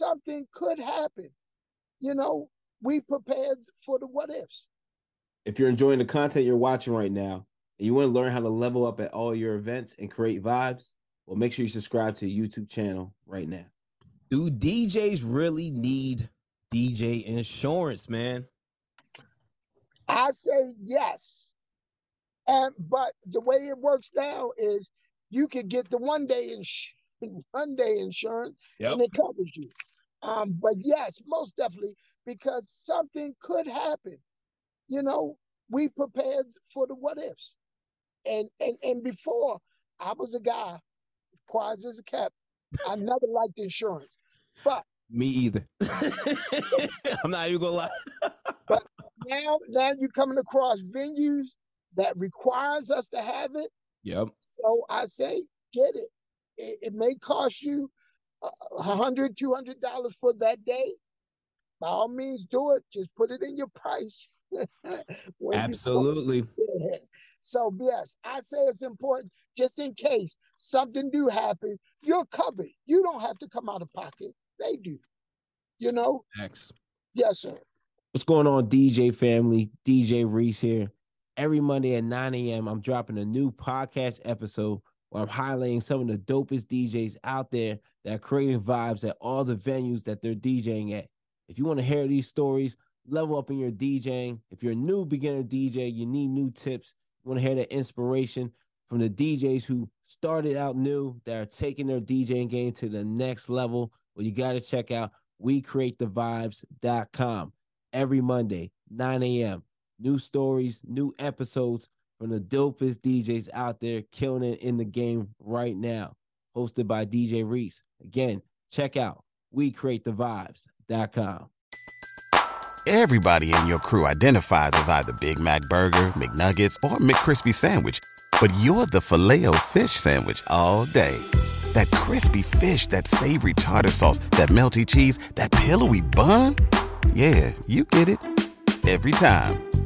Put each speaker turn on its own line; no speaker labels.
Something could happen. You know, we prepared for the what ifs.
If you're enjoying the content you're watching right now and you want to learn how to level up at all your events and create vibes, well, make sure you subscribe to the YouTube channel right now.
Do DJs really need DJ insurance, man?
I say yes. And but the way it works now is you could get the one day ins- one day insurance
Yep.
and it covers you. Um, but yes, most definitely, because something could happen. You know, we prepared for the what ifs. And and and before I was a guy, quiet as a cat, I never liked insurance. But
Me either. I'm not even gonna lie.
But now now you're coming across venues that requires us to have it.
Yep.
So I say, get it. It, it may cost you a a hundred, two hundred dollars for that day. By all means, do it. Just put it in your price. When you-
Absolutely.
So yes, I say it's important just in case something do happen. You're covered. You don't have to come out of pocket. They do. You know?
X.
Yes, sir.
What's going on, DJ family? DJ Reese here. Every Monday at 9 a.m., I'm dropping a new podcast episode where I'm highlighting some of the dopest DJs out there that are creating vibes at all the venues that they're DJing at. If you want to hear these stories, level up in your DJing. If you're a new beginner DJ, you need new tips. You want to hear the inspiration from the DJs who started out new that are taking their DJing game to the next level. Well, you got to check out WeCreateTheVibes.com every Monday, 9 a.m. New stories, new episodes from the dopest DJs out there killing it in the game right now. Hosted by DJ Reese. Again, check out WeCreateTheVibes.com.
Everybody in your crew identifies as either Big Mac Burger, McNuggets, or McCrispy Sandwich. But you're the filet fish Sandwich all day. That crispy fish, that savory tartar sauce, that melty cheese, that pillowy bun. Yeah, you get it. Every time.